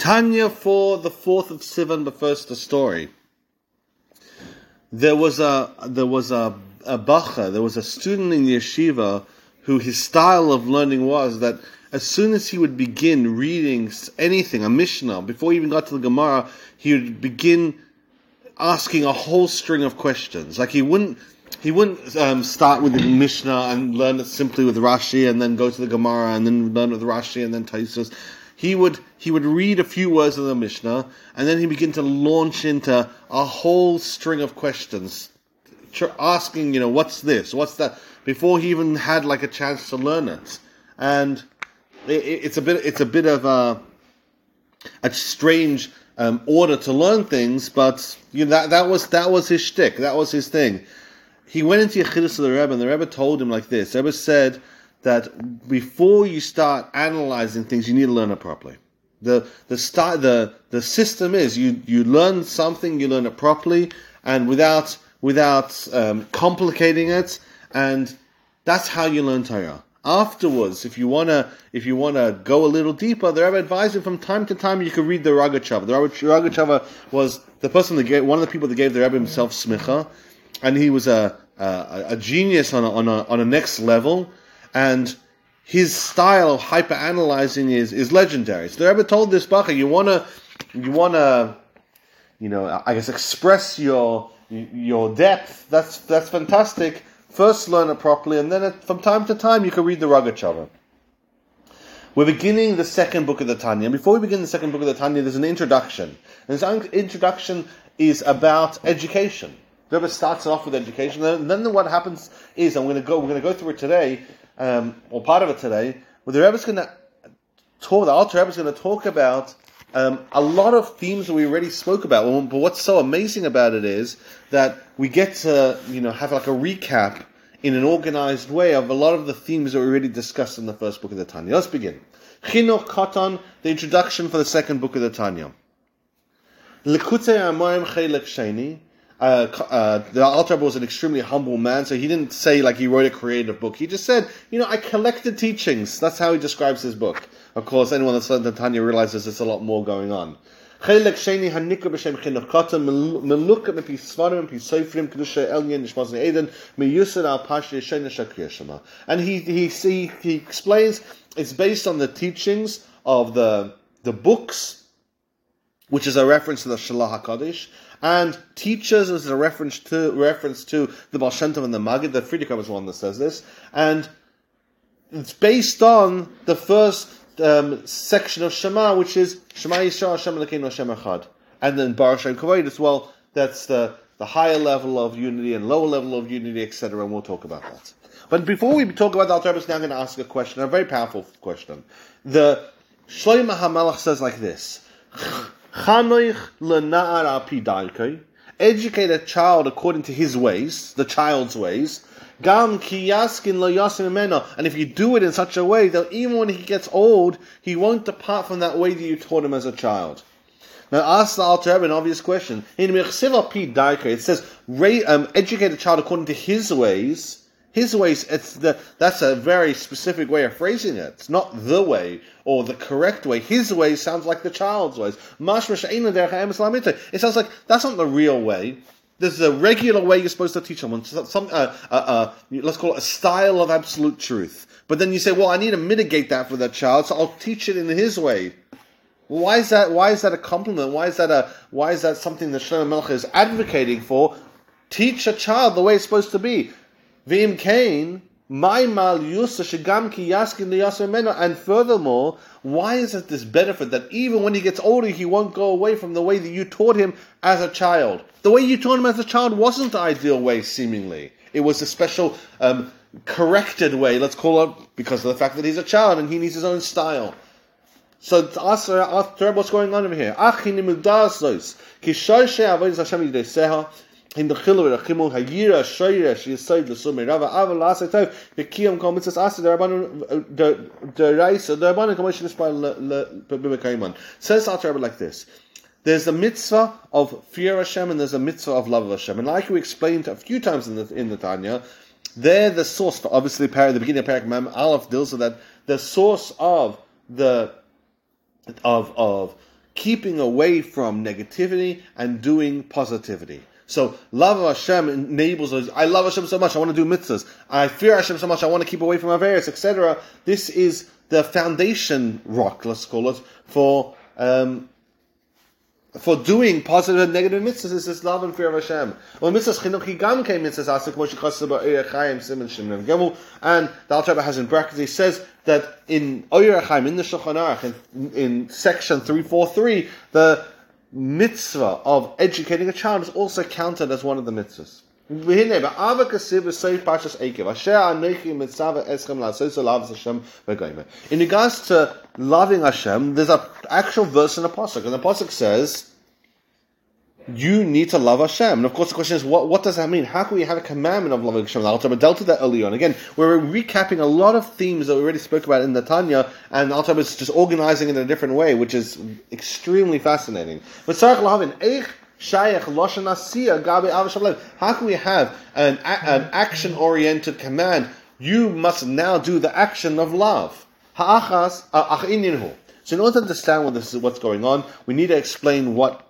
Tanya for the fourth of Sivan, but first the story. There was a there was a a bacha, there was a student in yeshiva who his style of learning was that as soon as he would begin reading anything, a Mishnah, before he even got to the Gemara, he would begin asking a whole string of questions. Like he wouldn't he wouldn't um, start with the Mishnah and learn it simply with Rashi and then go to the Gemara and then learn with Rashi and then Taisus he would he would read a few words of the Mishnah, and then he begin to launch into a whole string of questions, asking, you know, what's this, what's that, before he even had like a chance to learn it, and it, it's a bit it's a bit of a a strange um, order to learn things, but you know that that was that was his shtick, that was his thing. He went into Yechidus of the Rebbe, and the Rebbe told him like this. The Rebbe said that before you start analyzing things, you need to learn it properly. The the start the the system is you you learn something, you learn it properly, and without without um, complicating it, and that's how you learn Torah. Afterwards, if you wanna if you wanna go a little deeper, the Rebbe advised from time to time you could read the Rogatchover. The Rogatchover was the person that gave one of the people that gave the Rebbe himself smicha, and he was a a, a genius on a, on a on a next level and his style of hyper analyzing is is legendary. So the Rebbe told this bacha, you wanna you wanna you know I guess express your your depth. That's that's fantastic. First learn it properly, and then from time to time you can read the Rogatchover. We're beginning the second book of the Tanya. And before we begin the second book of the Tanya, there's an introduction. And this introduction is about education. The Rebbe starts off with education, and then what happens is, I'm going to go. We're going to go through it today um, or part of it today, where the Rebbe is going to talk, the Alter Rebbe is going to talk about um, a lot of themes that we already spoke about. But what's so amazing about it is that we get to, you know, have like a recap in an organized way of a lot of the themes that we already discussed in the first book of the Tanya. Let's begin. Chinuch Katan, the introduction for the second book of the Tanya. Likutei Amorim Chelik Sheni, uh, uh, the Alter Rebbe was an extremely humble man, so he didn't say like he wrote a creative book. He just said, you know, I collected teachings. That's how he describes his book. Of course, anyone that's learned the Tanya realizes there's a lot more going on. And he, he, he, he explains it's based on the teachings of the, the books which is a reference to the Shalah HaKadosh, and teachers is a reference to reference to the Baal and the Magid. The Frierdiker was one that says this, and it's based on the first um, section of Shema, which is Shema Yisrael Hashem Elokeinu Hashem Echad, and then Baruch Shem Kavod as well. That's the the higher level of unity and lower level of unity, etc. And we'll talk about that. But before we talk about the Alter Rebbe, now I'm going to ask a question, a very powerful question. The Shlomo HaMelech says like this. Educate a child according to his ways, the child's ways. Gam kiyaskin lo And if you do it in such a way that even when he gets old, he won't depart from that way that you taught him as a child. Now, ask the Alter Rebbe an obvious question. In it says, um, educate a child according to his ways. His ways, it's the, that's a very specific way of phrasing it. It's not the way or the correct way. His way sounds like the child's ways. It sounds like that's not the real way. There's a regular way you're supposed to teach someone. Some, uh, uh, uh, let's call it a style of absolute truth. But then you say, well, I need to mitigate that for that child, so I'll teach it in his way. Why is that? Why is that a compliment? Why is that a? Why is that something that Shlomo Melech is advocating for? Teach a child the way it's supposed to be. V'im kain, my mal ki yaskin meno. And furthermore, why is it this benefit that even when he gets older, he won't go away from the way that you taught him as a child? The way you taught him as a child wasn't the ideal way, seemingly. It was a special, um, corrected way, let's call it, because of the fact that he's a child and he needs his own style. So to ask, ask what's going on over here in the chilur achimul hayira said the sumer rava aval lasa tov the kiyam kol mitzvahs asa the rabbanon the uh, the raisa the rabbanon commission is by b'mekayman says Alter like this. There's a mitzvah of fear Hashem and there's a mitzvah of love of Hashem. And like we explained a few times in the in the Tanya they're the source for obviously the beginning of Parak Mem Aleph deals with that the source of the of of keeping away from negativity and doing positivity. So love of Hashem enables us. I love Hashem so much. I want to do mitzvahs. I fear Hashem so much. I want to keep away from avarice, etc. This is the foundation rock, let's call it, for um, for doing positive and negative mitzvahs is this love and fear of Hashem. Well, mitzvahs chinuch gam came mitzvahs asik moshe chassid ba Chaim Simon Shimon Gimel, and the Alter has in brackets. He says that in Oyer in the Shulchan Aruch in, in section three four three the mitzvah of educating a child is also counted as one of the mitzvahs. In regards to loving Hashem, there's an actual verse in the Pasuk, and the Pasuk says, you need to love Hashem. And of course, the question is, what, what does that mean? How can we have a commandment of loving Hashem? Al dealt with that earlier on. Again, we're recapping a lot of themes that we already spoke about in the Tanya, and Al is just organizing it in a different way, which is extremely fascinating. But Sarach Lahavin, Eich Shayach Loshan Asiya Gabi Avashavlev. how can we have an, an action oriented command? You must now do the action of love. Uh, so, in order to understand what this is, what's going on, we need to explain what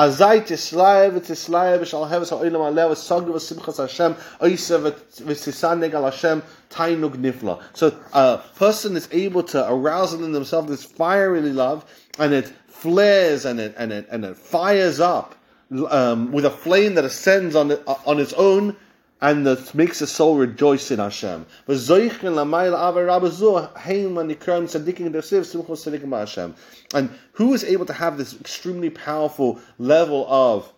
Azay Tishlaev, Tishlaev, shall have us ha'olam alev, sogav simchas Hashem, oisev v'tisan negal Hashem, tainug nifla. So a person is able to arouse in themselves this fiery love, and it flares and it, and it, and it fires up um, with a flame that ascends on, it, on its own, and that makes the soul rejoice in Hashem. And who is able to have this extremely powerful level of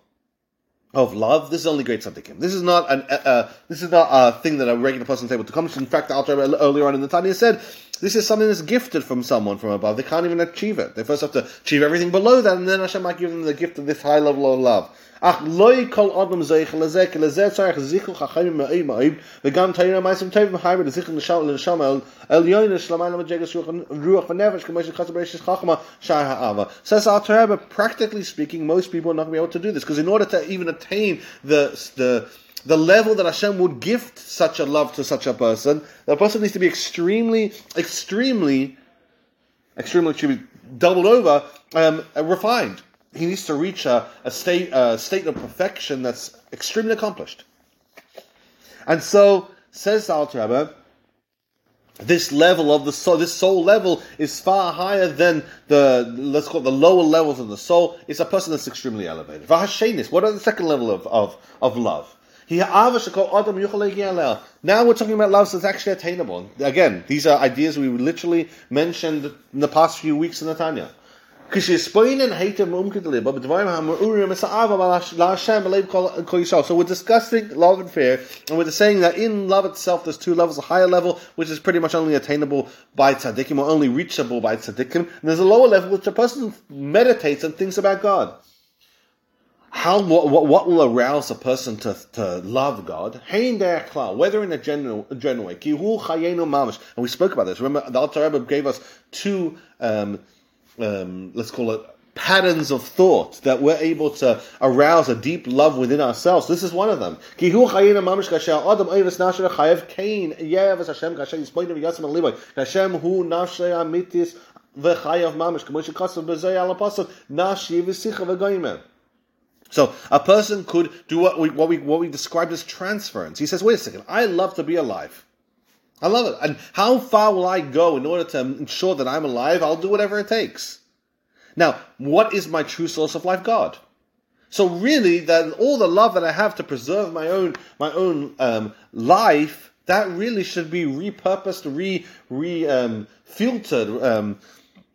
of love? This is only great tzaddikim. This is not an uh, uh, this is not a thing that a regular person is able to accomplish. In fact, the earlier on in the Tanya said this is something that's gifted from someone from above. They can't even achieve it. They first have to achieve everything below that, and then Hashem might give them the gift of this high level of love. אך לא כל אדם זייך לזה, כי לזה צריך זיכר חכמים מאוד מאוד, וגם תאיר המעשים טובים חייב לזיכר לנשם עליון שלמה למג'גס רוח ונפש, כמו שכתוב ברשת חכמה, שער האהבה. Says Alter Rebbe, practically speaking, most people are not going to be able to do this, because in order to even attain the, the, the level that Hashem would gift such a love to such a person, that person needs to be extremely, extremely, extremely, should doubled over, um, refined he needs to reach a, a state a state of perfection that's extremely accomplished. And so says the Alter Rebbe, this level of the soul, this soul level is far higher than the let's call it the lower levels of the soul. It's a person that's extremely elevated. Vahashenis, what are the second level of, of, of love? Now we're talking about love that's actually attainable. Again, these are ideas we literally mentioned in the past few weeks in the Tanya. So we're discussing love and fear, and we're saying that in love itself, there's two levels: a higher level, which is pretty much only attainable by tzaddikim, or only reachable by tzaddikim, and there's a lower level, which a person meditates and thinks about God. How what, what will arouse a person to, to love God? Whether in a general, general way, and we spoke about this. Remember, the Alter Rebbe gave us two. Um, um, let's call it patterns of thought that we're able to arouse a deep love within ourselves. This is one of them. So a person could do what we, what we, what we described as transference. He says, wait a second, I love to be alive. I love it. And how far will I go in order to ensure that I'm alive? I'll do whatever it takes. Now, what is my true source of life? God. So really, that all the love that I have to preserve my own my own um, life, that really should be repurposed, re re um, filtered, um,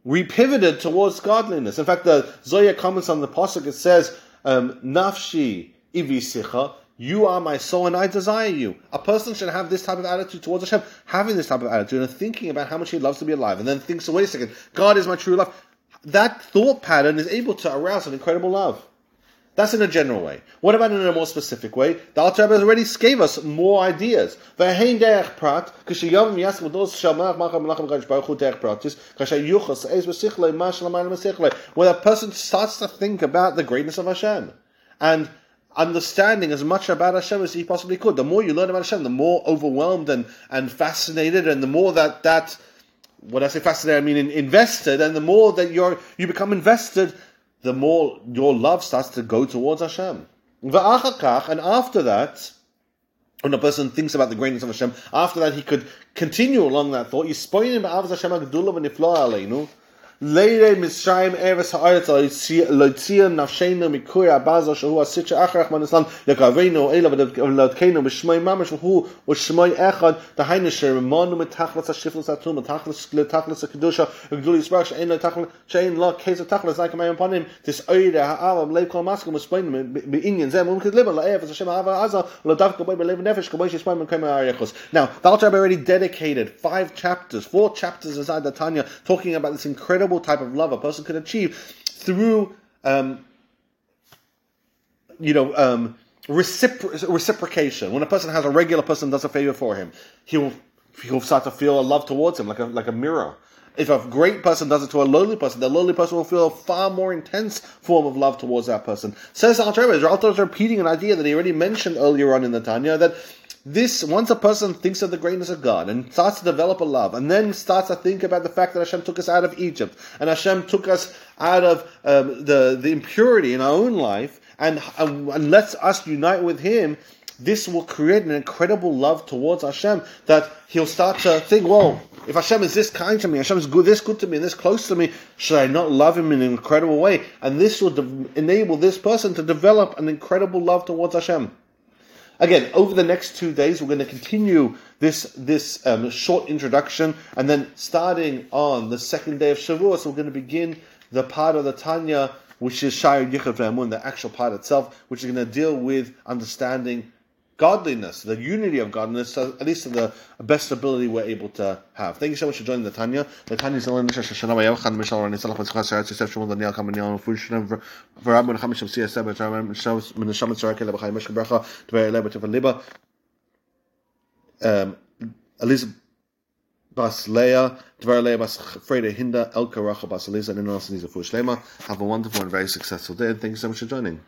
repivoted towards godliness. In fact, the Zohar comments on the pasuk. It says, Um, "Nafshi ivisicha." You are my soul and I desire you. A person should have this type of attitude towards Hashem, having this type of attitude and thinking about how much he loves to be alive, and then thinks, wait a second, God is my true love. That thought pattern is able to arouse an incredible love. That's in a general way. What about in a more specific way? The Alter Rebbe already gave us more ideas. When a person starts to think about the greatness of Hashem and understanding as much about Hashem as he possibly could, the more you learn about Hashem, the more overwhelmed and, and fascinated, and the more that that when I say fascinated, I mean invested, and the more that you're you become invested the more your love starts to go towards Hashem. And after that, when a person thinks about the greatness of Hashem, after that he could continue along that thought. Leire Mitzrayim Eretz Haaretz Loitzia Nafsheinu Mikuri Abazo Shahu Asitcha Acharach Manislan Lekavenu Ela V'Lodkeinu B'Shmoi Mamash V'Hu V'Shmoi Echad Tahainu Sherimonu Mitachlas HaShiflas Atum Mitachlas Letachlas HaKedusha V'Gdul Yisbarach She'en Letachlas She'en Lo Kez Like Amayim Panim Tis Oire Ha'alam Lev Kol Maskum V'Shmoin B'Inyan Zem V'Mkid Liba La'ev V'Shem Ha'ava Aza L'Dav Kaboy B'Lev Nefesh Kaboy Shishmoin M'Kayim Ha'ariachos Now, Alter already dedicated five chapters, four chapters inside the Tanya, talking about this incredible incredible type of love a person can achieve through, um, you know, um, recipro- reciprocation. When a person has a regular person does a favor for him, he'll he'll start to feel a love towards him, like a like a mirror. If a great person does it to a lowly person, the lowly person will feel a far more intense form of love towards that person. Says Alter is repeating an idea that he already mentioned earlier on in the Tanya that this once a person thinks of the greatness of God and starts to develop a love, and then starts to think about the fact that Hashem took us out of Egypt and Hashem took us out of um, the the impurity in our own life, and, and, and lets us unite with Him. This will create an incredible love towards Hashem that he'll start to think, well, if Hashem is this kind to me, Hashem is good, this good to me, and this close to me, should I not love Him in an incredible way? And this will de- enable this person to develop an incredible love towards Hashem. Again, over the next two days, we're going to continue this this um, short introduction, and then starting on the second day of Shavuos, we're going to begin the part of the Tanya, which is Yichud Ve'amun, the actual part itself, which is going to deal with understanding godliness, the unity of godliness, at least to the best ability we're able to have. Thank you so much for joining the Tanya. The Tanya is only Nisha Shana Bayavchan Mishal Rani Salach Mitzchah Sarat Yosef Shmuel Daniel Varab Ben Chamish of CSM Betaram Shav Min Shamat Sarak Ele B'Chai Meshka Bracha Dvei Ele B'Tev Liba um, Elizabeth Bas Leah, Dvar Leah Bas Freda Hinda, Elka Racha Bas Eliza, and anyone else needs a full Have a wonderful and very successful day, and thank you so much for joining.